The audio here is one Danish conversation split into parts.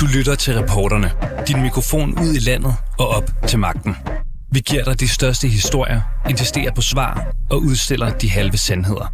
Du lytter til reporterne. Din mikrofon ud i landet og op til magten. Vi giver dig de største historier, insisterer på svar og udstiller de halve sandheder.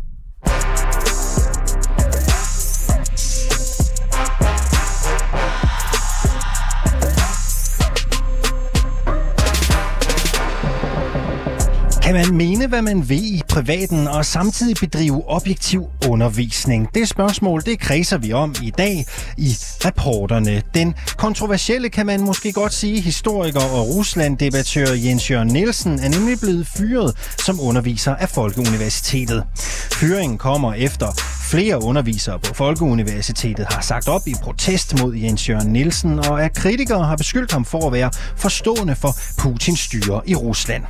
Kan man mene, hvad man vil i privaten og samtidig bedrive objektiv undervisning? Det spørgsmål, det kredser vi om i dag i reporterne. Den kontroversielle, kan man måske godt sige, historiker og Rusland-debattør Jens Jørgen Nielsen er nemlig blevet fyret som underviser af Folkeuniversitetet. Fyringen kommer efter flere undervisere på Folkeuniversitetet har sagt op i protest mod Jens Jørgen Nielsen, og at kritikere har beskyldt ham for at være forstående for Putins styre i Rusland.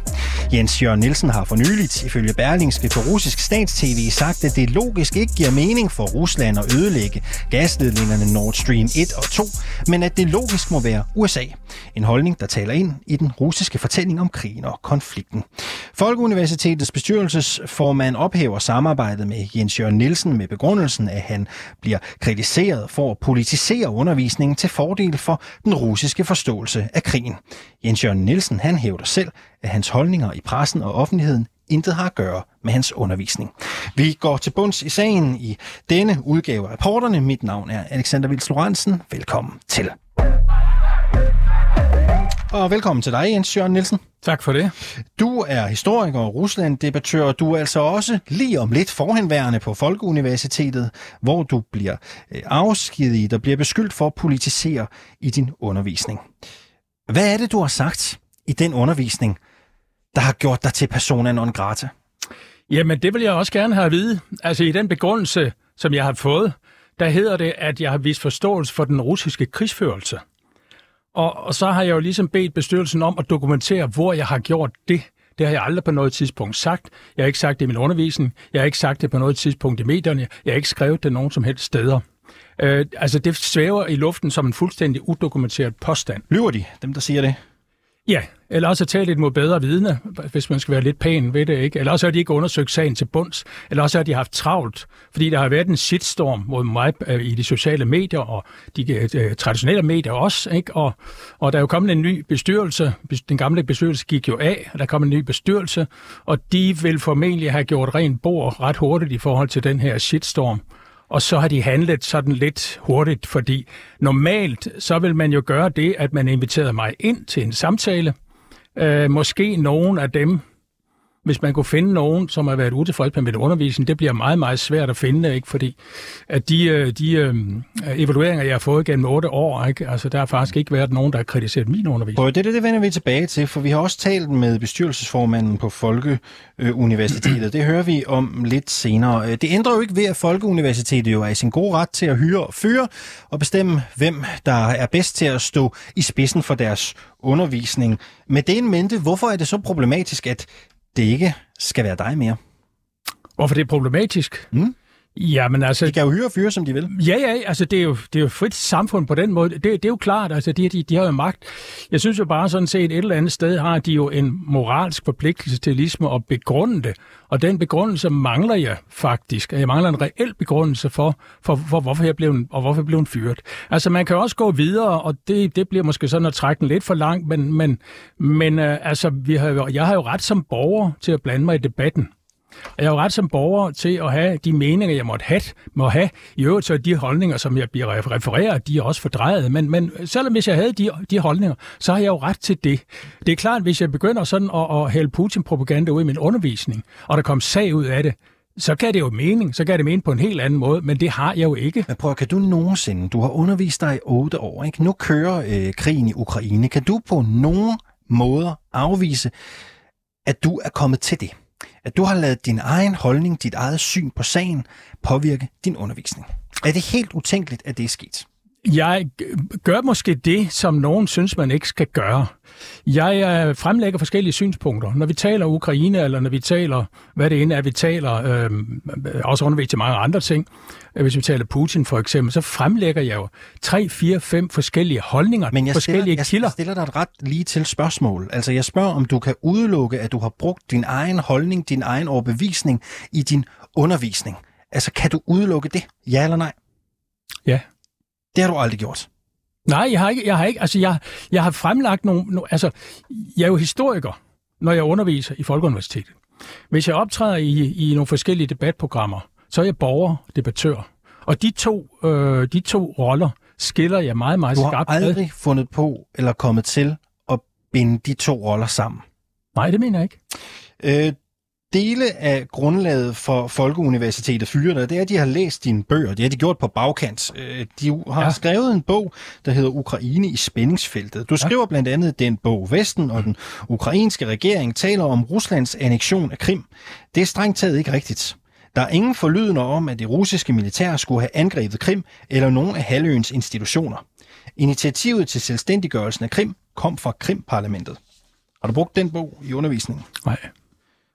Jens Jørgen Nielsen har for nyligt, ifølge Berlingske på russisk statstv, sagt, at det logisk ikke giver mening for Rusland at ødelægge gasledningerne Nord Stream 1 og 2, men at det logisk må være USA. En holdning, der taler ind i den russiske fortælling om krigen og konflikten. Folkeuniversitetets bestyrelsesformand ophæver samarbejdet med Jens Jørgen Nielsen med begrundelsen, at han bliver kritiseret for at politisere undervisningen til fordel for den russiske forståelse af krigen. Jens Jørgen Nielsen han hævder selv, at hans holdninger i pressen og offentligheden intet har at gøre med hans undervisning. Vi går til bunds i sagen i denne udgave af Reporterne. Mit navn er Alexander Vils Lorentzen. Velkommen til. Og velkommen til dig, Jens Jørgen Nielsen. Tak for det. Du er historiker og Rusland-debattør, og du er altså også lige om lidt forhenværende på Folkeuniversitetet, hvor du bliver øh, afskidet og bliver beskyldt for at politisere i din undervisning. Hvad er det, du har sagt i den undervisning, der har gjort dig til persona non grata? Jamen, det vil jeg også gerne have at vide. Altså, i den begrundelse, som jeg har fået, der hedder det, at jeg har vist forståelse for den russiske krigsførelse. Og, og så har jeg jo ligesom bedt bestyrelsen om at dokumentere, hvor jeg har gjort det. Det har jeg aldrig på noget tidspunkt sagt. Jeg har ikke sagt det i min undervisning. Jeg har ikke sagt det på noget tidspunkt i medierne. Jeg har ikke skrevet det nogen som helst steder. Øh, altså, det svæver i luften som en fuldstændig udokumenteret påstand. Lyver de, dem der siger det? Ja, eller også tale lidt mod bedre vidne, hvis man skal være lidt pæn ved det, ikke? Eller også har de ikke undersøgt sagen til bunds, eller også har de haft travlt, fordi der har været en shitstorm mod mig øh, i de sociale medier og de øh, traditionelle medier også, ikke? Og, og der er jo kommet en ny bestyrelse, den gamle bestyrelse gik jo af, og der kom en ny bestyrelse, og de vil formentlig have gjort rent bord ret hurtigt i forhold til den her shitstorm og så har de handlet sådan lidt hurtigt, fordi normalt så vil man jo gøre det, at man inviterede mig ind til en samtale. Øh, måske nogen af dem, hvis man kunne finde nogen, som har været utilfreds med min undervisning, det bliver meget, meget svært at finde, ikke? fordi at de, øh, de øh, evalueringer, jeg har fået gennem otte år, ikke? Altså, der har faktisk ikke været nogen, der har kritiseret min undervisning. Og det, det, det vender vi tilbage til, for vi har også talt med bestyrelsesformanden på Folkeuniversitetet. Det hører vi om lidt senere. Øh, det ændrer jo ikke ved, at Folkeuniversitetet jo er i sin gode ret til at hyre og fyre og bestemme, hvem der er bedst til at stå i spidsen for deres undervisning. Med det en mente, hvorfor er det så problematisk, at det ikke skal være dig mere. Hvorfor det er problematisk? Mm. Jamen altså... De kan jo hyre og fyre, som de vil. Ja, ja, altså det er jo, det er jo frit samfund på den måde. Det, det er jo klart, altså de, de, de har jo magt. Jeg synes jo bare sådan set, et eller andet sted har de jo en moralsk forpligtelse til ligesom at begrunde det. Og den begrundelse mangler jeg faktisk. Jeg mangler en reel begrundelse for, for, for hvorfor jeg blev, og hvorfor jeg blev fyret. Altså man kan også gå videre, og det, det bliver måske sådan at trække den lidt for langt, men, men, men uh, altså, vi har, jeg har jo ret som borger til at blande mig i debatten. Jeg er jo ret som borger til at have de meninger, jeg måtte have. Må have. I øvrigt så er de holdninger, som jeg bliver refereret, de er også fordrejet. Men, men selvom hvis jeg havde de, de holdninger, så har jeg jo ret til det. Det er klart, hvis jeg begynder sådan at, at hælde Putin-propaganda ud i min undervisning, og der kom sag ud af det, så kan det jo mening, så kan det mene på en helt anden måde, men det har jeg jo ikke. Men prøv, kan du nogensinde, du har undervist dig i otte år, ikke? nu kører øh, krigen i Ukraine, kan du på nogen måder afvise, at du er kommet til det? At du har lavet din egen holdning, dit eget syn på sagen påvirke din undervisning. Er det helt utænkeligt, at det er sket? Jeg gør måske det, som nogen synes, man ikke skal gøre. Jeg øh, fremlægger forskellige synspunkter. Når vi taler Ukraine, eller når vi taler, hvad det end er, vi taler, øh, også undervist til mange andre ting, hvis vi taler Putin for eksempel, så fremlægger jeg jo tre, fire, fem forskellige holdninger, Men jeg forskellige stiller, kilder. Jeg stiller dig et ret lige til spørgsmål. Altså jeg spørger, om du kan udelukke, at du har brugt din egen holdning, din egen overbevisning i din undervisning. Altså kan du udelukke det? Ja eller nej? Ja. Det har du aldrig gjort. Nej, jeg har ikke, jeg har ikke, altså jeg, jeg har fremlagt nogle, no, altså jeg er jo historiker, når jeg underviser i Folkeuniversitetet. Hvis jeg optræder i, i nogle forskellige debatprogrammer, så er jeg borger, debattør. Og de to, øh, de to roller skiller jeg meget, meget Du har skarpt aldrig ad. fundet på eller kommet til at binde de to roller sammen. Nej, det mener jeg ikke. Øh, dele af grundlaget for Folkeuniversitetet fyrer dig, det er, at de har læst dine bøger. Det har de gjort på bagkant. Øh, de har ja. Ja. skrevet en bog, der hedder Ukraine i spændingsfeltet. Du skriver blandt andet den bog Vesten og den ukrainske regering taler om Ruslands annektion af Krim. Det er strengt taget ikke rigtigt. Der er ingen forlydende om, at det russiske militær skulle have angrebet Krim eller nogen af halvøens institutioner. Initiativet til selvstændiggørelsen af Krim kom fra Krim-parlamentet. Har du brugt den bog i undervisningen? Nej.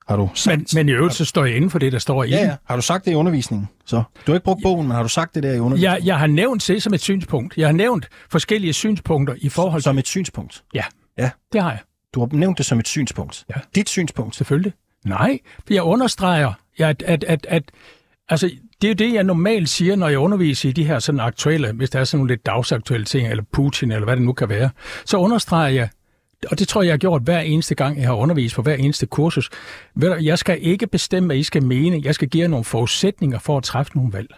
Har du sagt, Men, men i øvrigt, så står jeg inden for det, der står i Ja, ja. Har du sagt det i undervisningen? Så. Du har ikke brugt bogen, men har du sagt det der i undervisningen? Jeg, jeg har nævnt det som et synspunkt. Jeg har nævnt forskellige synspunkter i forhold til... Som et synspunkt. Ja, Ja. det har jeg. Du har nævnt det som et synspunkt. Ja. Dit synspunkt. Selvfølgelig. Nej, for jeg understreger, at, at, at, at altså, det er jo det, jeg normalt siger, når jeg underviser i de her sådan aktuelle, hvis der er sådan nogle lidt dagsaktuelle ting, eller Putin, eller hvad det nu kan være, så understreger jeg, og det tror jeg, jeg har gjort hver eneste gang, jeg har undervist på hver eneste kursus. Jeg skal ikke bestemme, hvad I skal mene. Jeg skal give jer nogle forudsætninger for at træffe nogle valg.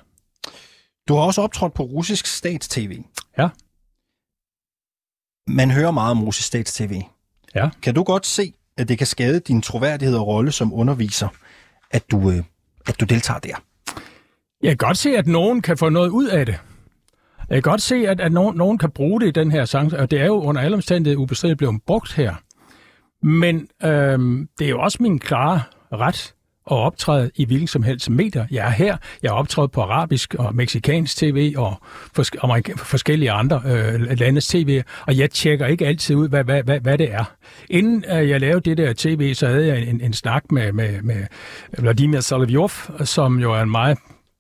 Du har også optrådt på russisk stats-tv. Ja. Man hører meget om russisk stats-tv. Ja. Kan du godt se, at det kan skade din troværdighed og rolle som underviser, at du, øh, at du deltager der? Jeg kan godt se, at nogen kan få noget ud af det. Jeg kan godt se, at, at nogen, nogen kan bruge det i den her sang, og det er jo under alle omstændigheder ubestrideligt blevet brugt her. Men øhm, det er jo også min klare ret at optræde i hvilken som helst medier. Jeg er her, jeg er optrådt på arabisk og meksikansk tv og fors- forskellige andre øh, landes tv, og jeg tjekker ikke altid ud, hvad, hvad, hvad, hvad det er. Inden øh, jeg lavede det der tv, så havde jeg en, en snak med, med, med Vladimir Solovyov, som jo er en meget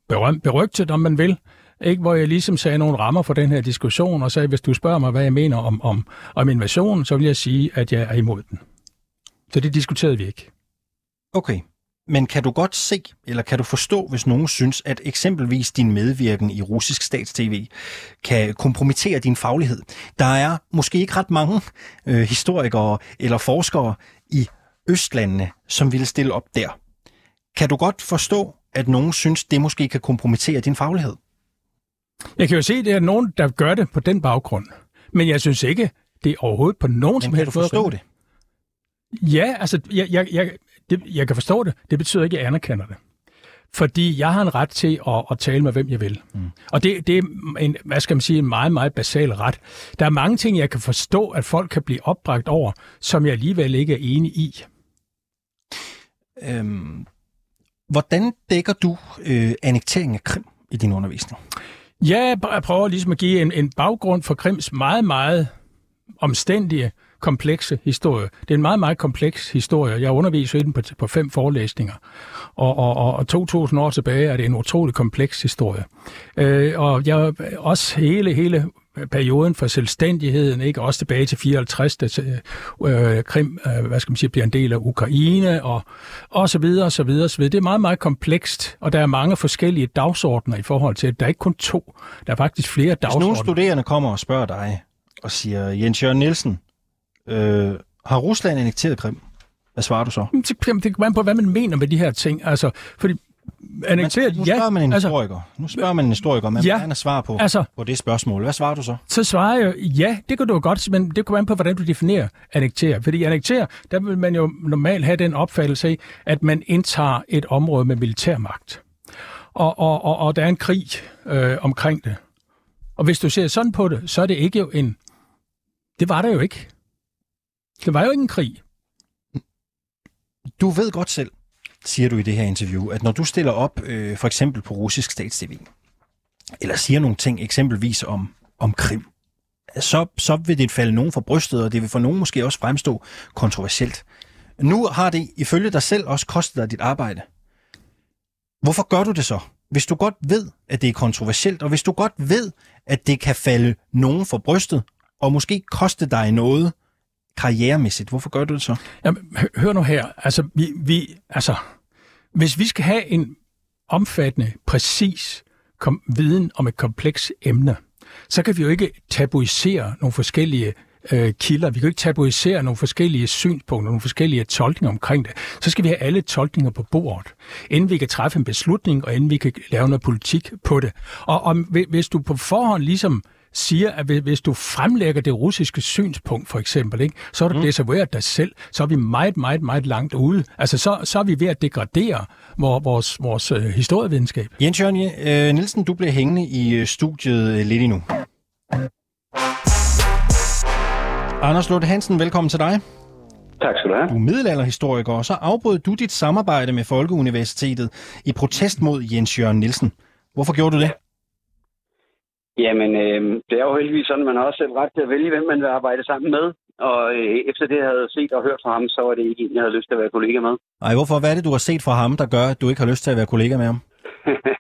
berømt, berygtet, om man vil, ikke? hvor jeg ligesom sagde nogle rammer for den her diskussion, og sagde, hvis du spørger mig, hvad jeg mener om, om, om invasionen, så vil jeg sige, at jeg er imod den. Så det diskuterede vi ikke. Okay. Men kan du godt se, eller kan du forstå, hvis nogen synes, at eksempelvis din medvirken i russisk statstv kan kompromittere din faglighed? Der er måske ikke ret mange øh, historikere eller forskere i Østlandene, som ville stille op der. Kan du godt forstå, at nogen synes, det måske kan kompromittere din faglighed? Jeg kan jo se, at det er nogen, der gør det på den baggrund. Men jeg synes ikke, det er overhovedet på nogen Men som kan helst du forstå måde- det? Ja, altså, jeg, jeg, jeg, det, jeg kan forstå det. Det betyder ikke, at jeg anerkender det. Fordi jeg har en ret til at, at tale med, hvem jeg vil. Mm. Og det, det er en, hvad skal man sige, en meget, meget basal ret. Der er mange ting, jeg kan forstå, at folk kan blive opbragt over, som jeg alligevel ikke er enig i. Øhm, hvordan dækker du øh, annekteringen af Krim i din undervisning? Ja, jeg prøver ligesom at give en, en baggrund for Krims meget, meget omstændige, komplekse historie. Det er en meget, meget kompleks historie. Jeg underviser i den på, på fem forelæsninger. Og, og, og, og 2.000 år tilbage er det en utrolig kompleks historie. Øh, og jeg også hele, hele perioden for selvstændigheden, ikke også tilbage til 54, da øh, Krim, øh, hvad skal man sige, bliver en del af Ukraine, og, og så videre, og så videre, og så videre. Det er meget, meget komplekst, og der er mange forskellige dagsordner i forhold til, der er ikke kun to, der er faktisk flere Hvis nogle dagsordner. studerende kommer og spørger dig og siger, Jens Jørgen Nielsen, øh, har Rusland annekteret Krim? Hvad svarer du så? Jamen, Det, det kommer an på, hvad man mener med de her ting. Altså, fordi annekteret, nu spørger ja, man en altså, historiker. Nu spørger man en historiker, man Ja. gerne svare på, altså, på det spørgsmål. Hvad svarer du så? så svarer jeg, ja, det kan du godt, men det kommer an på, hvordan du definerer annektere. Fordi annektere, der vil man jo normalt have den opfattelse af, at man indtager et område med militærmagt. Og, og, og, og der er en krig øh, omkring det. Og hvis du ser sådan på det, så er det ikke jo en... Det var der jo ikke. Det var jo ikke en krig. Du ved godt selv, siger du i det her interview, at når du stiller op øh, for eksempel på russisk statstv, eller siger nogle ting eksempelvis om, om Krim, så, så vil det falde nogen for brystet, og det vil for nogen måske også fremstå kontroversielt. Nu har det ifølge dig selv også kostet dig dit arbejde. Hvorfor gør du det så? Hvis du godt ved, at det er kontroversielt, og hvis du godt ved, at det kan falde nogen for brystet, og måske koste dig noget karrieremæssigt, hvorfor gør du det så? Jamen, hør nu her. Altså, vi, vi, altså, hvis vi skal have en omfattende, præcis kom, viden om et komplekst emne, så kan vi jo ikke tabuisere nogle forskellige øh, kilder. Vi kan jo ikke tabuisere nogle forskellige synspunkter, nogle forskellige tolkninger omkring det. Så skal vi have alle tolkninger på bordet, inden vi kan træffe en beslutning, og inden vi kan lave noget politik på det. Og om, hvis du på forhånd ligesom siger, at hvis du fremlægger det russiske synspunkt, for eksempel, ikke, så har du mm. desavoueret dig selv, så er vi meget, meget, meget langt ude. Altså, så, så er vi ved at degradere vores, vores øh, historievidenskab. Jens Jørgen øh, Nielsen, du bliver hængende i øh, studiet øh, lidt endnu. Anders Lund Hansen, velkommen til dig. Tak skal du have. Du er middelalderhistoriker, og så afbrød du dit samarbejde med Folkeuniversitetet i protest mod Jens Jørgen Nielsen. Hvorfor gjorde du det? Jamen, øh, det er jo heldigvis sådan, at man har også selv ret til at vælge, hvem man vil arbejde sammen med. Og øh, efter det, jeg havde set og hørt fra ham, så var det ikke en, jeg havde lyst til at være kollega med. Nej, hvorfor? Hvad er det, du har set fra ham, der gør, at du ikke har lyst til at være kollega med ham?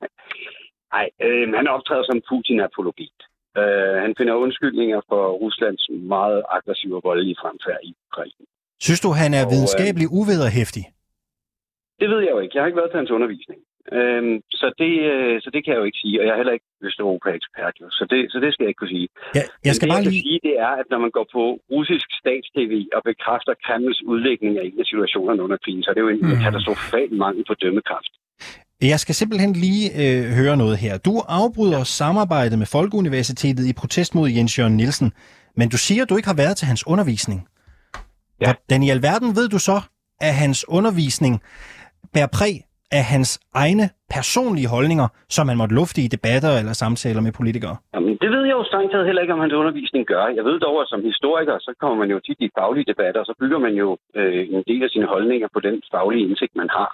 Nej, øh, han optræder som Putin-apologit. Øh, han finder undskyldninger for Ruslands meget aggressive og voldelige fremfærd i Ukraine. Synes du, han er videnskabelig øh, uvederhæftig? Det ved jeg jo ikke. Jeg har ikke været til hans undervisning. Øhm, så, det, øh, så det kan jeg jo ikke sige, og jeg er heller ikke Østeuropa-ekspert, jo. Så, det, så det skal jeg ikke kunne sige. Ja, jeg skal Men det, bare jeg lige... kan sige, det er, at når man går på russisk stats-tv og bekræfter Kremls udlægning af en af situationerne under krigen, så er det jo en mm. katastrofal mangel på dømmekraft. Jeg skal simpelthen lige øh, høre noget her. Du afbryder samarbejdet med Folkeuniversitetet i protest mod Jens Jørgen Nielsen, men du siger, at du ikke har været til hans undervisning. Ja. Hvordan i alverden ved du så, at hans undervisning bærer præg af hans egne personlige holdninger, som man måtte lufte i debatter eller samtaler med politikere? Jamen, det ved jeg jo strengt taget heller ikke, om hans undervisning gør. Jeg ved dog, at som historiker, så kommer man jo tit i faglige debatter, og så bygger man jo øh, en del af sine holdninger på den faglige indsigt, man har.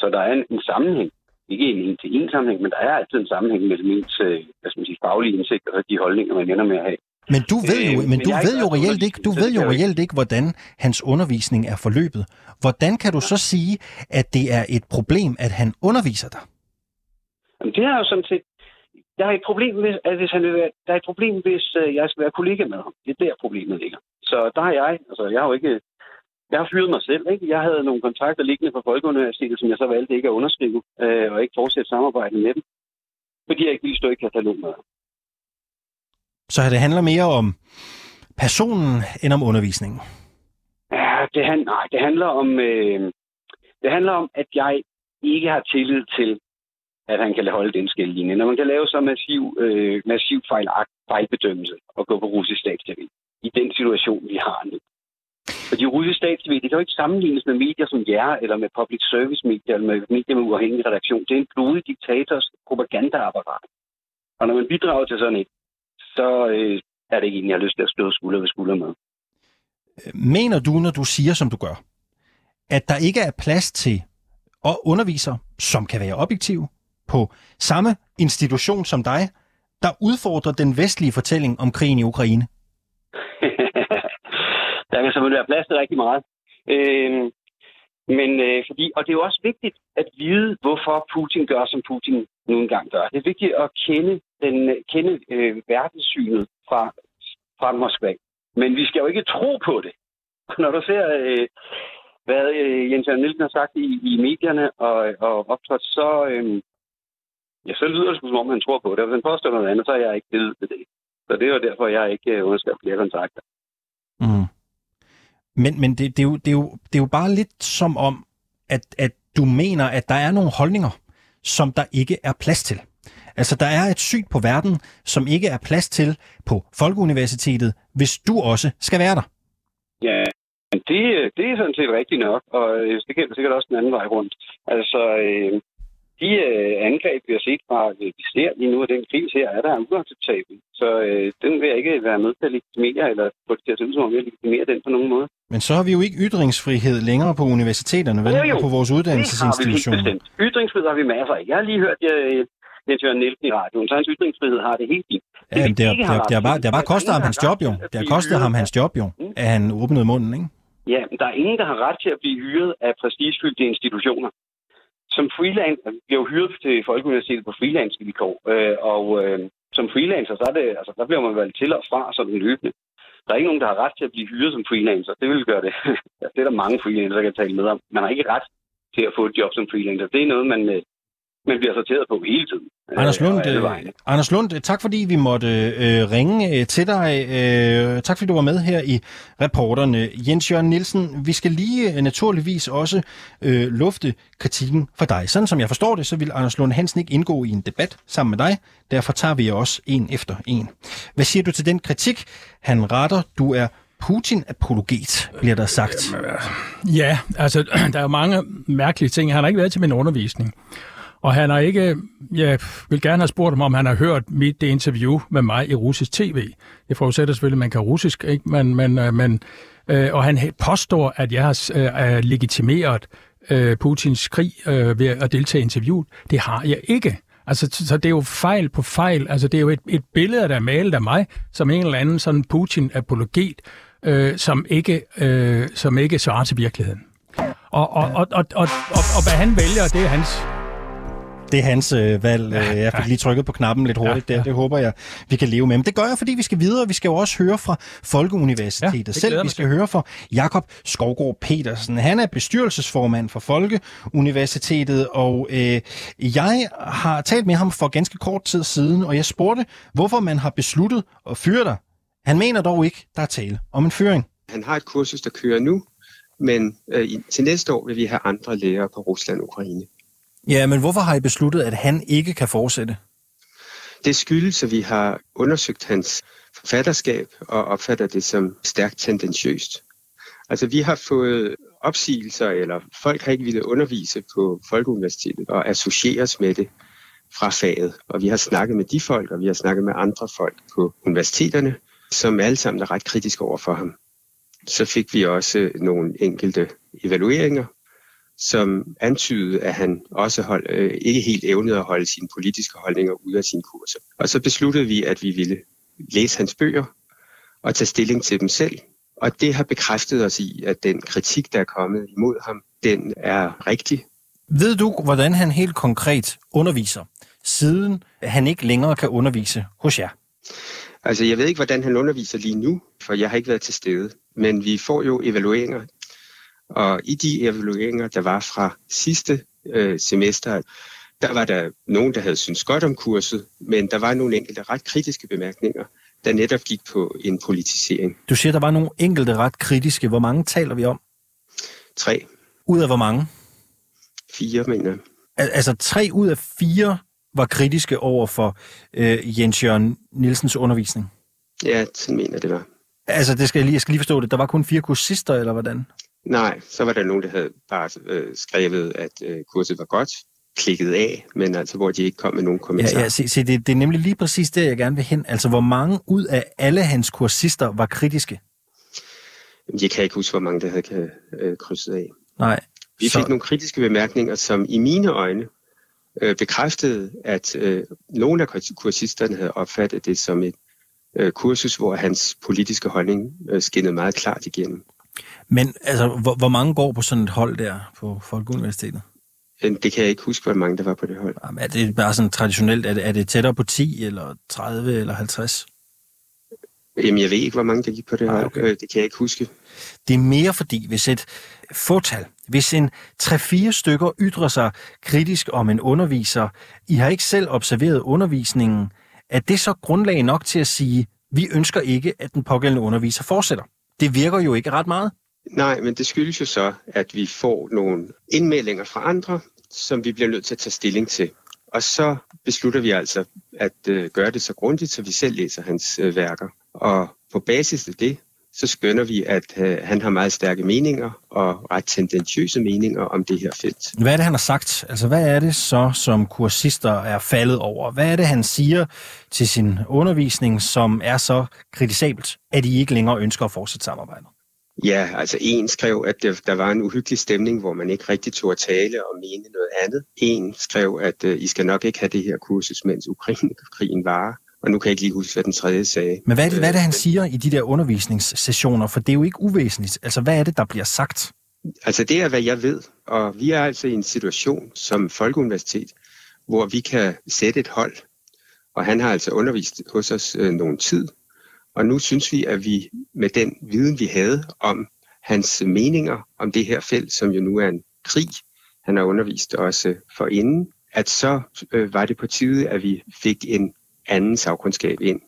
Så der er en, en sammenhæng. Ikke en en-til-en sammenhæng, men der er altid en sammenhæng mellem ens øh, hvad skal man sige, faglige indsigt og de holdninger, man ender med at have. Men du ved jo, Øh, men du ved jo reelt ikke, du ved jo reelt ikke, hvordan hans undervisning er forløbet. Hvordan kan du så sige, at det er et problem, at han underviser dig? Jamen, det er jo sådan set... Jeg har et problem, hvis, at hvis han vil være, der er et problem, hvis øh, jeg skal være kollega med ham. Det er der, problemet ligger. Så der har jeg, altså jeg har jo ikke... Jeg har fyret mig selv, ikke? Jeg havde nogle kontrakter liggende fra Folkeuniversitetet, som jeg så valgte ikke at underskrive, øh, og ikke fortsætte samarbejdet med dem. Fordi jeg ikke ville stå i katalog med. Så det handler mere om personen end om undervisningen. Ja, det, han, nej, det handler om... Øh, det handler om, at jeg ikke har tillid til, at han kan holde den skældlinje. Når man kan lave så massiv, øh, massiv fejl, fejlbedømmelse og gå på russisk statstv i den situation, vi har nu. Fordi russisk statstv, det kan jo ikke sammenlignes med medier som jer, eller med public service medier, eller med medier med uafhængig redaktion. Det er en blodig diktators propagandaapparat. Og når man bidrager til sådan et, så øh, er det ikke en, jeg har lyst til at stå skulder ved skulder med. Mener du, når du siger, som du gør, at der ikke er plads til og undervisere, som kan være objektive, på samme institution som dig, der udfordrer den vestlige fortælling om krigen i Ukraine? der kan selvfølgelig være plads til rigtig meget. Øh, men øh, fordi, og det er jo også vigtigt at vide, hvorfor Putin gør, som Putin nu engang gør. Det er vigtigt at kende, den, kende øh, verdenssynet fra, fra Moskva. Men vi skal jo ikke tro på det. Når du ser, øh, hvad øh, Jens Jørgen Nielsen har sagt i, i medierne og, og optrådt, så, øh, ja, så lyder det som om han tror på det. Og hvis han påstår noget andet, så er jeg ikke givet til det. Så det er jo derfor, jeg ikke øh, underskriver flere kontrakter. Mm. Men, men det, det, er jo, det, er jo, det er jo bare lidt som om, at, at du mener, at der er nogle holdninger, som der ikke er plads til. Altså, der er et syn på verden, som ikke er plads til på Folkeuniversitetet, hvis du også skal være der. Ja, det, øh, det er sådan set rigtigt nok, og øh, det gælder sikkert også den anden vej rundt. Altså, øh, de øh, angreb, vi har set fra, øh, vi ser lige nu, af den kris her, er der uacceptabel. Så øh, den vil jeg ikke være med til at legitimere, eller få det til at se ud som om jeg den på nogen måde. Men så har vi jo ikke ytringsfrihed længere på universiteterne, vel? Jo, på vores Det har vi uddannelsesinstitutioner. bestemt. Ytringsfrihed har vi masser af. Jeg har lige hørt øh, Jens Jørgen Nielsen i radioen, så hans ytringsfrihed har det helt fint. Ja, men det, har, det, det, har bare, det har bare kostet ham hans job, jo. Det har kostet ham hans job, jo, Mm. at han åbnede munden, ikke? Ja, men der er ingen, der har ret til at blive hyret af prestigefyldte institutioner. Som freelance, vi bliver jo hyret til Folkeuniversitetet på freelance-vilkår, øh, og øh, som freelancer, så er det, altså, der bliver man valgt til og fra sådan løbende. Der er ikke nogen, der har ret til at blive hyret som freelancer. Det vil gøre det. det er der mange freelancer, der kan tale med om. Man har ikke ret til at få et job som freelancer. Det er noget, man, øh, man bliver sorteret på hele tiden. Anders Lund, øh, Anders Lund, tak fordi vi måtte øh, ringe øh, til dig. Øh, tak fordi du var med her i reporterne. Jens Jørgen Nielsen, vi skal lige øh, naturligvis også øh, lufte kritikken for dig. Sådan som jeg forstår det, så vil Anders Lund Hansen ikke indgå i en debat sammen med dig. Derfor tager vi også en efter en. Hvad siger du til den kritik? Han retter, du er Putin-apologet, bliver der sagt. Ja, altså, der er jo mange mærkelige ting. Han har ikke været til min undervisning. Og han har ikke, jeg vil gerne have spurgt ham, om han har hørt mit det interview med mig i russisk tv. Det forudsætter selvfølgelig, at man kan russisk, ikke? Men, men, øh, men, øh, og han påstår, at jeg har øh, legitimeret øh, Putins krig øh, ved at deltage i interviewet. Det har jeg ikke. Altså, så det er jo fejl på fejl. Altså, det er jo et, et billede, der er malet af mig, som en eller anden sådan Putin-apologet, øh, som, ikke, øh, som ikke svarer til virkeligheden. Og, og, og, og, og, og, og hvad han vælger, det er hans det er hans øh, valg. Ja, jeg fik lige trykket på knappen lidt hurtigt ja, ja. der. Det håber jeg, vi kan leve med. Men det gør jeg, fordi vi skal videre. Vi skal jo også høre fra Folkeuniversitetet ja, selv. Vi skal høre fra Jakob Skovgaard Petersen. Han er bestyrelsesformand for Folkeuniversitetet, og øh, jeg har talt med ham for ganske kort tid siden, og jeg spurgte, hvorfor man har besluttet at fyre dig. Han mener dog ikke, der er tale om en fyring. Han har et kursus, der kører nu, men øh, til næste år vil vi have andre lærere på Rusland og Ukraine. Ja, men hvorfor har I besluttet, at han ikke kan fortsætte? Det skyldes, at vi har undersøgt hans forfatterskab og opfatter det som stærkt tendensiøst. Altså vi har fået opsigelser, eller folk har ikke ville undervise på Folkeuniversitetet og associeres med det fra faget. Og vi har snakket med de folk, og vi har snakket med andre folk på universiteterne, som alle sammen er ret kritiske over for ham. Så fik vi også nogle enkelte evalueringer, som antydede, at han også hold, øh, ikke helt evnede at holde sine politiske holdninger ud af sine kurser. Og så besluttede vi, at vi ville læse hans bøger og tage stilling til dem selv. Og det har bekræftet os i, at den kritik, der er kommet imod ham, den er rigtig. Ved du, hvordan han helt konkret underviser, siden han ikke længere kan undervise hos jer? Altså, jeg ved ikke, hvordan han underviser lige nu, for jeg har ikke været til stede. Men vi får jo evalueringer og i de evalueringer, der var fra sidste øh, semester, der var der nogen, der havde syntes godt om kurset, men der var nogle enkelte ret kritiske bemærkninger, der netop gik på en politisering. Du siger, der var nogle enkelte ret kritiske. Hvor mange taler vi om? Tre. Ud af hvor mange? Fire, mener jeg. Al- altså tre ud af fire var kritiske over for øh, Jens Jørgen Nielsens undervisning? Ja, sådan mener det var. Altså, det skal jeg, lige, jeg skal lige forstå det. Der var kun fire kursister, eller hvordan? Nej, så var der nogen, der havde bare øh, skrevet, at øh, kurset var godt, klikket af, men altså hvor de ikke kom med nogen kommentarer. Ja, ja se, se det, det er nemlig lige præcis det, jeg gerne vil hen. Altså, hvor mange ud af alle hans kursister var kritiske? Jeg kan ikke huske, hvor mange der havde øh, krydset af. Nej. Vi så... fik nogle kritiske bemærkninger, som i mine øjne øh, bekræftede, at øh, nogle af kursisterne havde opfattet det som et øh, kursus, hvor hans politiske holdning øh, skinnede meget klart igennem. Men altså, hvor, hvor mange går på sådan et hold der på Folkeuniversitetet? Det kan jeg ikke huske, hvor mange der var på det hold. Jamen, er det bare sådan traditionelt? Er det, er det tættere på 10, eller 30, eller 50? Jamen, jeg ved ikke, hvor mange der gik på det hold. Okay. Øh, det kan jeg ikke huske. Det er mere fordi, hvis et fortal, hvis en 3-4 stykker ytrer sig kritisk om en underviser, I har ikke selv observeret undervisningen, er det så grundlag nok til at sige, vi ønsker ikke, at den pågældende underviser fortsætter? Det virker jo ikke ret meget. Nej, men det skyldes jo så, at vi får nogle indmeldinger fra andre, som vi bliver nødt til at tage stilling til. Og så beslutter vi altså at øh, gøre det så grundigt, så vi selv læser hans øh, værker. Og på basis af det, så skønner vi, at øh, han har meget stærke meninger og ret tendentiøse meninger om det her felt. Hvad er det, han har sagt? Altså, hvad er det så, som kursister er faldet over? Hvad er det, han siger til sin undervisning, som er så kritisabelt, at I ikke længere ønsker at fortsætte samarbejdet? Ja, altså en skrev, at der, var en uhyggelig stemning, hvor man ikke rigtig tog at tale og mene noget andet. En skrev, at uh, I skal nok ikke have det her kursus, mens Ukraine-krigen varer. Og nu kan jeg ikke lige huske, hvad den tredje sagde. Men hvad er det, hvad er det han siger i de der undervisningssessioner? For det er jo ikke uvæsentligt. Altså, hvad er det, der bliver sagt? Altså, det er, hvad jeg ved. Og vi er altså i en situation som Folkeuniversitet, hvor vi kan sætte et hold. Og han har altså undervist hos os øh, nogen tid. Og nu synes vi, at vi med den viden, vi havde om hans meninger om det her felt, som jo nu er en krig, han har undervist også for inden, at så øh, var det på tide, at vi fik en anden sagkundskab ind,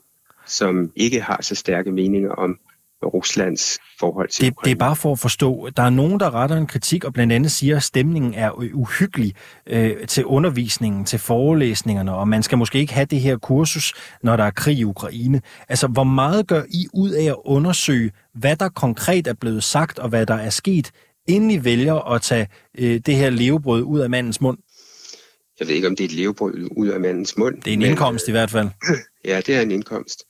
som ikke har så stærke meninger om Ruslands forhold til det, det er bare for at forstå, der er nogen, der retter en kritik og blandt andet siger, at stemningen er uhyggelig øh, til undervisningen, til forelæsningerne, og man skal måske ikke have det her kursus, når der er krig i Ukraine. Altså, hvor meget gør I ud af at undersøge, hvad der konkret er blevet sagt, og hvad der er sket, inden I vælger at tage øh, det her levebrød ud af mandens mund? Jeg ved ikke, om det er et levebrød ud af mandens mund. Det er en men, indkomst i hvert fald. Ja, det er en indkomst.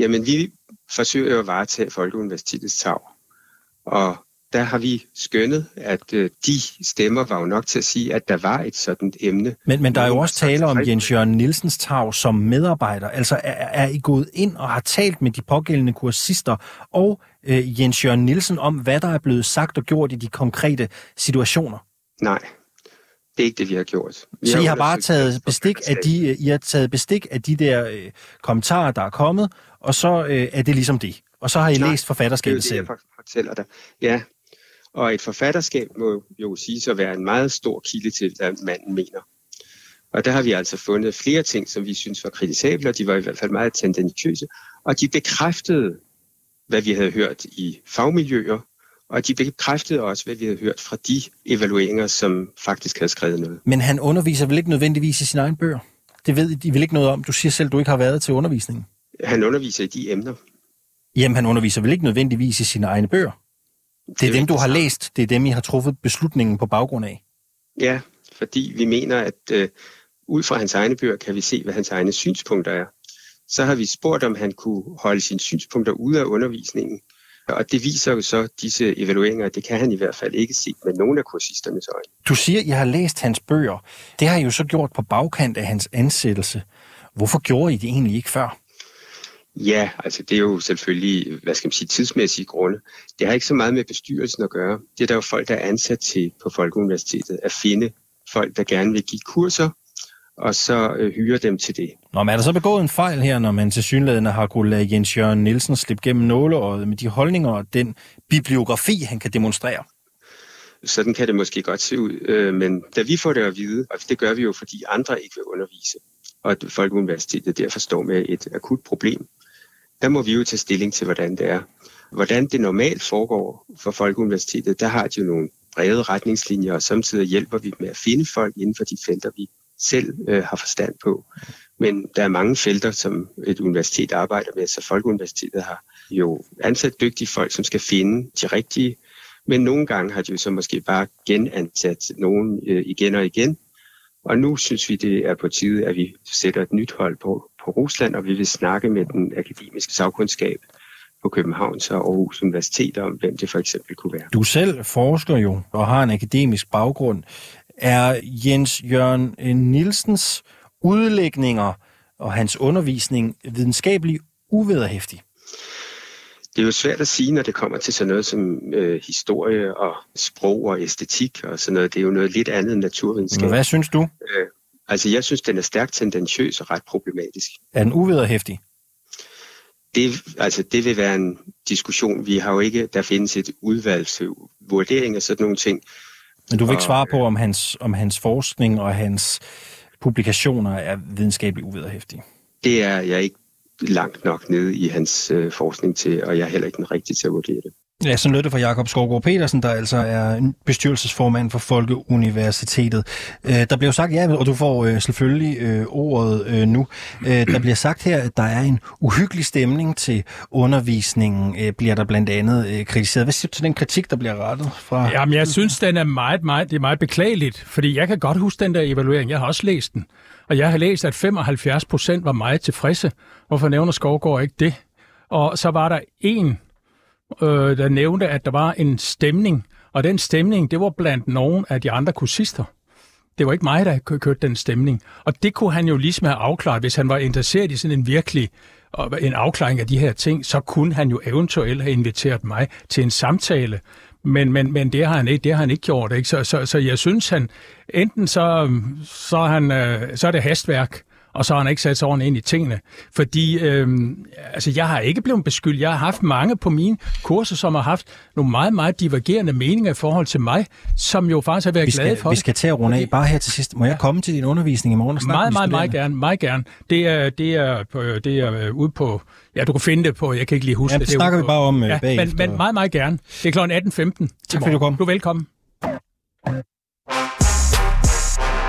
Jamen, vi forsøger at varetage Folkeuniversitetets tag. Og der har vi skønnet, at øh, de stemmer var jo nok til at sige, at der var et sådan emne. Men, men der er jo også tale om Jens Jørgen Nielsens tag som medarbejder. Altså er, er I gået ind og har talt med de pågældende kursister og øh, Jens Jørgen Nielsen om, hvad der er blevet sagt og gjort i de konkrete situationer? Nej, det er ikke det, vi har gjort. Vi så har I har bare taget bestik af de, I har taget bestik af de der øh, kommentarer, der er kommet, og så øh, er det ligesom det. Og så har I Nej, læst forfatterskabet selv. Det er det, jeg fortæller dig. Ja, og et forfatterskab må jo sige at være en meget stor kilde til, hvad manden mener. Og der har vi altså fundet flere ting, som vi synes var kritisable, og de var i hvert fald meget tendentiøse. Og de bekræftede, hvad vi havde hørt i fagmiljøer, og de bekræftede også, hvad vi havde hørt fra de evalueringer, som faktisk havde skrevet noget. Men han underviser vel ikke nødvendigvis i sin egen bøger? Det ved de vel ikke noget om. Du siger selv, du ikke har været til undervisningen. Han underviser i de emner. Jamen, han underviser vel ikke nødvendigvis i sine egne bøger? Det er det dem, du har læst. Det er dem, I har truffet beslutningen på baggrund af. Ja, fordi vi mener, at øh, ud fra hans egne bøger kan vi se, hvad hans egne synspunkter er. Så har vi spurgt, om han kunne holde sine synspunkter ude af undervisningen. Og det viser jo så disse evalueringer, at det kan han i hvert fald ikke se med nogen af kursisternes øjne. Du siger, at I har læst hans bøger. Det har I jo så gjort på bagkant af hans ansættelse. Hvorfor gjorde I det egentlig ikke før? Ja, altså det er jo selvfølgelig, hvad skal man sige, tidsmæssige grunde. Det har ikke så meget med bestyrelsen at gøre. Det er der jo folk, der er ansat til på Folkeuniversitetet, at finde folk, der gerne vil give kurser, og så øh, hyre dem til det. Nå, men er der så begået en fejl her, når man til synlædende har kunnet lade Jens Jørgen Nielsen slippe gennem nåleåret med de holdninger og den bibliografi, han kan demonstrere? Sådan kan det måske godt se ud, øh, men da vi får det at vide, og det gør vi jo, fordi andre ikke vil undervise, og at Folkeuniversitetet derfor står med et akut problem, der må vi jo tage stilling til, hvordan det er. Hvordan det normalt foregår for Folkeuniversitetet, der har de jo nogle brede retningslinjer, og samtidig hjælper vi med at finde folk inden for de felter, vi selv øh, har forstand på. Men der er mange felter, som et universitet arbejder med, så Folkeuniversitetet har jo ansat dygtige folk, som skal finde de rigtige, men nogle gange har de jo så måske bare genansat nogen øh, igen og igen. Og nu synes vi, det er på tide, at vi sætter et nyt hold på, på Rusland, og vi vil snakke med den akademiske sagkundskab på Københavns og Aarhus Universitet om, hvem det for eksempel kunne være. Du selv forsker jo og har en akademisk baggrund. Er Jens Jørgen eh, Nielsens udlægninger og hans undervisning videnskabelig uvederhæftig? Det er jo svært at sige, når det kommer til sådan noget som øh, historie og sprog og æstetik og sådan noget. Det er jo noget lidt andet end naturvidenskab. hvad synes du? Øh, altså, jeg synes, den er stærkt tendentiøs og ret problematisk. Er den uvederhæftig? Det, altså, det vil være en diskussion. Vi har jo ikke, der findes et udvalg til vurdering af sådan nogle ting. Men du vil ikke svare på, om hans, om hans forskning og hans publikationer er videnskabeligt uvederhæftige? Det er jeg ikke langt nok nede i hans øh, forskning til, og jeg er heller ikke den rigtige til at vurdere det. Ja, så lød det fra Jakob Skovgaard Petersen, der altså er bestyrelsesformand for Folkeuniversitetet. Øh, der bliver sagt, ja, og du får øh, selvfølgelig øh, ordet øh, nu. Øh, der bliver sagt her, at der er en uhyggelig stemning til undervisningen, øh, bliver der blandt andet øh, kritiseret. Hvad siger du til den kritik, der bliver rettet fra? Jamen, jeg synes, den er meget, meget, det er meget beklageligt, fordi jeg kan godt huske den der evaluering. Jeg har også læst den. Og jeg har læst, at 75 procent var meget tilfredse. Hvorfor nævner Skovgaard ikke det? Og så var der en øh, der nævnte, at der var en stemning, og den stemning, det var blandt nogen af de andre kursister. Det var ikke mig, der kørte den stemning. Og det kunne han jo ligesom have afklaret, hvis han var interesseret i sådan en virkelig en afklaring af de her ting, så kunne han jo eventuelt have inviteret mig til en samtale. Men, men, men det, har han ikke, det har han ikke gjort. Ikke? Så, så, så jeg synes, han enten så, så, han, øh, så er det hastværk, og så har han ikke sat sig ordentligt ind i tingene. Fordi øh, altså, jeg har ikke blevet beskyldt. Jeg har haft mange på mine kurser, som har haft nogle meget, meget divergerende meninger i forhold til mig, som jo faktisk har været vi skal, glade for. Vi skal til at runde af. Bare her til sidst. Må jeg komme til din undervisning i morgen og snakke Meget, meget, meget gerne. Meget gerne. Det er, det er, det er øh, ude på... Ja, du kan finde det på... Jeg kan ikke lige huske Ja, det. det er snakker ude vi bare om, øh, ja, bagefter. Men, men meget, meget gerne. Det er kl. 18.15. Tak fordi du kom. Du er velkommen.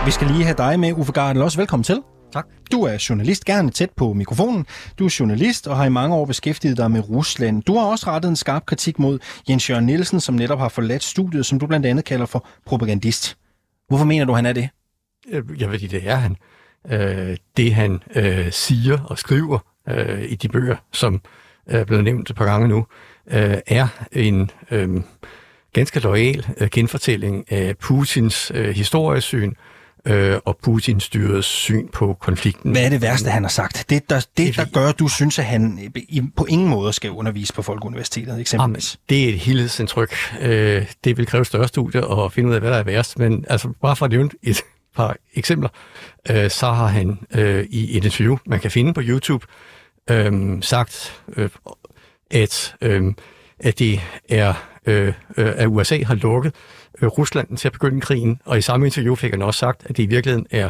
Vi skal lige have dig med, Uffe Gardel. Også velkommen til. Tak. Du er journalist, gerne tæt på mikrofonen. Du er journalist og har i mange år beskæftiget dig med Rusland. Du har også rettet en skarp kritik mod Jens Jørgen Nielsen, som netop har forladt studiet, som du blandt andet kalder for propagandist. Hvorfor mener du, han er det? Øh, Jeg ved, det er han. Øh, det han øh, siger og skriver øh, i de bøger, som er blevet nævnt et par gange nu, øh, er en øh, ganske lojal øh, genfortælling af Putins øh, historiesyn øh, og Putins styrets syn på konflikten. Hvad er det værste, han har sagt? Det, der, det, der gør, at du synes, at han øh, på ingen måde skal undervise på Folkeuniversitetet, eksempelvis. Det er et helhedsindtryk. Øh, det vil kræve større studier at finde ud af, hvad der er værst. Men altså, bare for at nævne et par eksempler, øh, så har han øh, i et interview, man kan finde på YouTube, øh, sagt, øh, at, øh, at det er, øh, øh, at USA har lukket øh, Rusland til at begynde krigen. Og i samme interview fik han også sagt, at det i virkeligheden er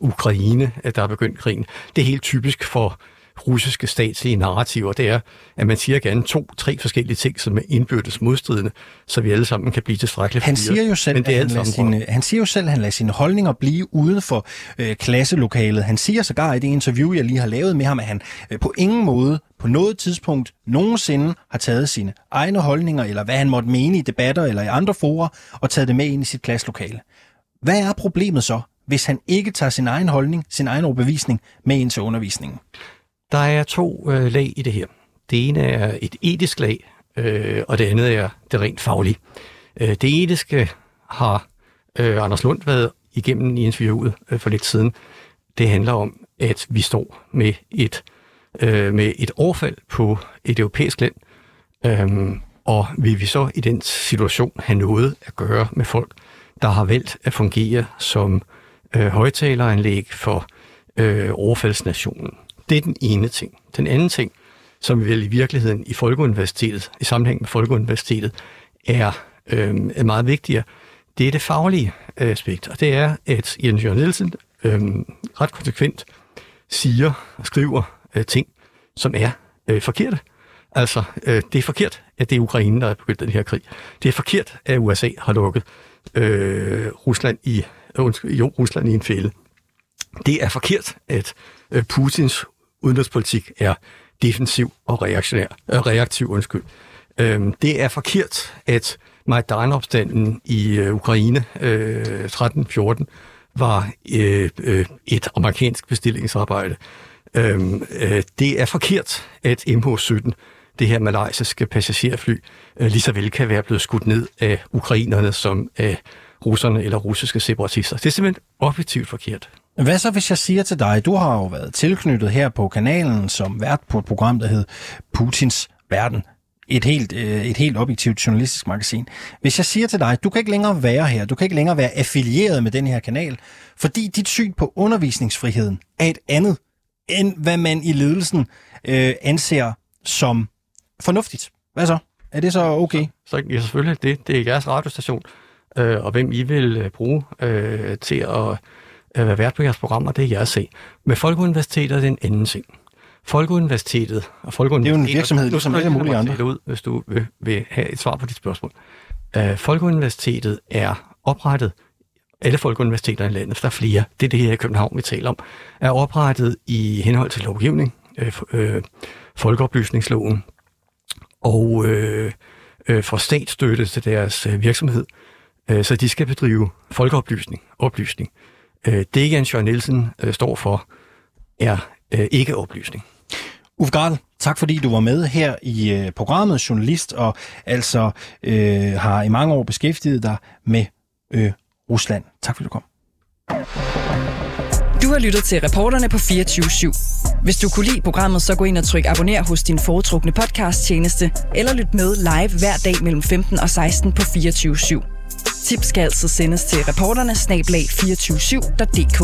Ukraine, at der er begyndt krigen. Det er helt typisk for russiske statslige narrativer, det er, at man siger gerne to-tre forskellige ting, som er indbyrdes modstridende, så vi alle sammen kan blive tilstrækkeligt Han siger, jo selv, Men det at er han, lader sine, han siger jo selv, at han lader sine holdninger blive uden for øh, klasselokalet. Han siger sågar i det interview, jeg lige har lavet med ham, at han øh, på ingen måde, på noget tidspunkt, nogensinde har taget sine egne holdninger, eller hvad han måtte mene i debatter eller i andre forer, og taget det med ind i sit klasselokale. Hvad er problemet så, hvis han ikke tager sin egen holdning, sin egen overbevisning med ind til undervisningen? Der er to øh, lag i det her. Det ene er et etisk lag, øh, og det andet er det rent faglige. Øh, det etiske har øh, Anders Lund været igennem i interviewet øh, for lidt siden. Det handler om, at vi står med et, øh, med et overfald på et europæisk land, øh, og vil vi så i den situation have noget at gøre med folk, der har valgt at fungere som øh, højtaleranlæg for øh, overfaldsnationen. Det er den ene ting. Den anden ting, som vel i virkeligheden i Folkeuniversitetet, i sammenhæng med Folkeuniversitetet, er, øh, er meget vigtigere, det er det faglige øh, aspekt, og det er, at Jens Jørgen Nielsen øh, ret konsekvent siger og skriver øh, ting, som er øh, forkerte. Altså, øh, det er forkert, at det er Ukraine, der er begyndt den her krig. Det er forkert, at USA har lukket øh, Rusland, i, undskyld, jo, Rusland i en fælde. Det er forkert, at øh, Putins udenrigspolitik er defensiv og reaktionær, øh, reaktiv. Undskyld. Øhm, det er forkert, at Majdan-opstanden i øh, Ukraine øh, 13-14 var øh, øh, et amerikansk bestillingsarbejde. Øhm, øh, det er forkert, at MH17, det her malaysiske passagerfly, øh, lige så vel kan være blevet skudt ned af ukrainerne som af russerne eller russiske separatister. Det er simpelthen objektivt forkert. Hvad så, hvis jeg siger til dig, du har jo været tilknyttet her på kanalen som vært på et program, der hed Putins Verden. Et helt, øh, et helt objektivt journalistisk magasin. Hvis jeg siger til dig, du kan ikke længere være her, du kan ikke længere være affilieret med den her kanal, fordi dit syn på undervisningsfriheden er et andet, end hvad man i ledelsen øh, anser som fornuftigt. Hvad så? Er det så okay? Så ja, selvfølgelig, det, det er jeres radiostation, øh, og hvem I vil øh, bruge øh, til at øh, være vært på jeres programmer, det er jeres sag. Med Folkeuniversitetet er det en anden ting. Folkeuniversitetet og Folkeuniversitetet... Det er jo en virksomhed, Nu ligesom skal du alle mulige andre. ud, hvis du vil, vil have et svar på dit spørgsmål. Øh, Folkeuniversitetet er oprettet alle folkeuniversiteter i landet, der er flere, det er det her i København, vi taler om, er oprettet i henhold til lovgivning, øh, øh, folkeoplysningsloven, og øh, øh, får statsstøtte til deres øh, virksomhed, øh, så de skal bedrive folkeoplysning. Oplysning. Øh, det, Jens Jørgen Nielsen øh, står for, er øh, ikke oplysning. Uffe Gardel, tak fordi du var med her i øh, programmet, journalist, og altså øh, har i mange år beskæftiget dig med øh, Rusland. Tak fordi du kom. Du har lyttet til reporterne på 24 /7. Hvis du kunne lide programmet, så gå ind og tryk abonner hos din foretrukne podcasttjeneste, eller lyt med live hver dag mellem 15 og 16 på 24 /7. Tips skal altså sendes til reporterne snablag 247.dk.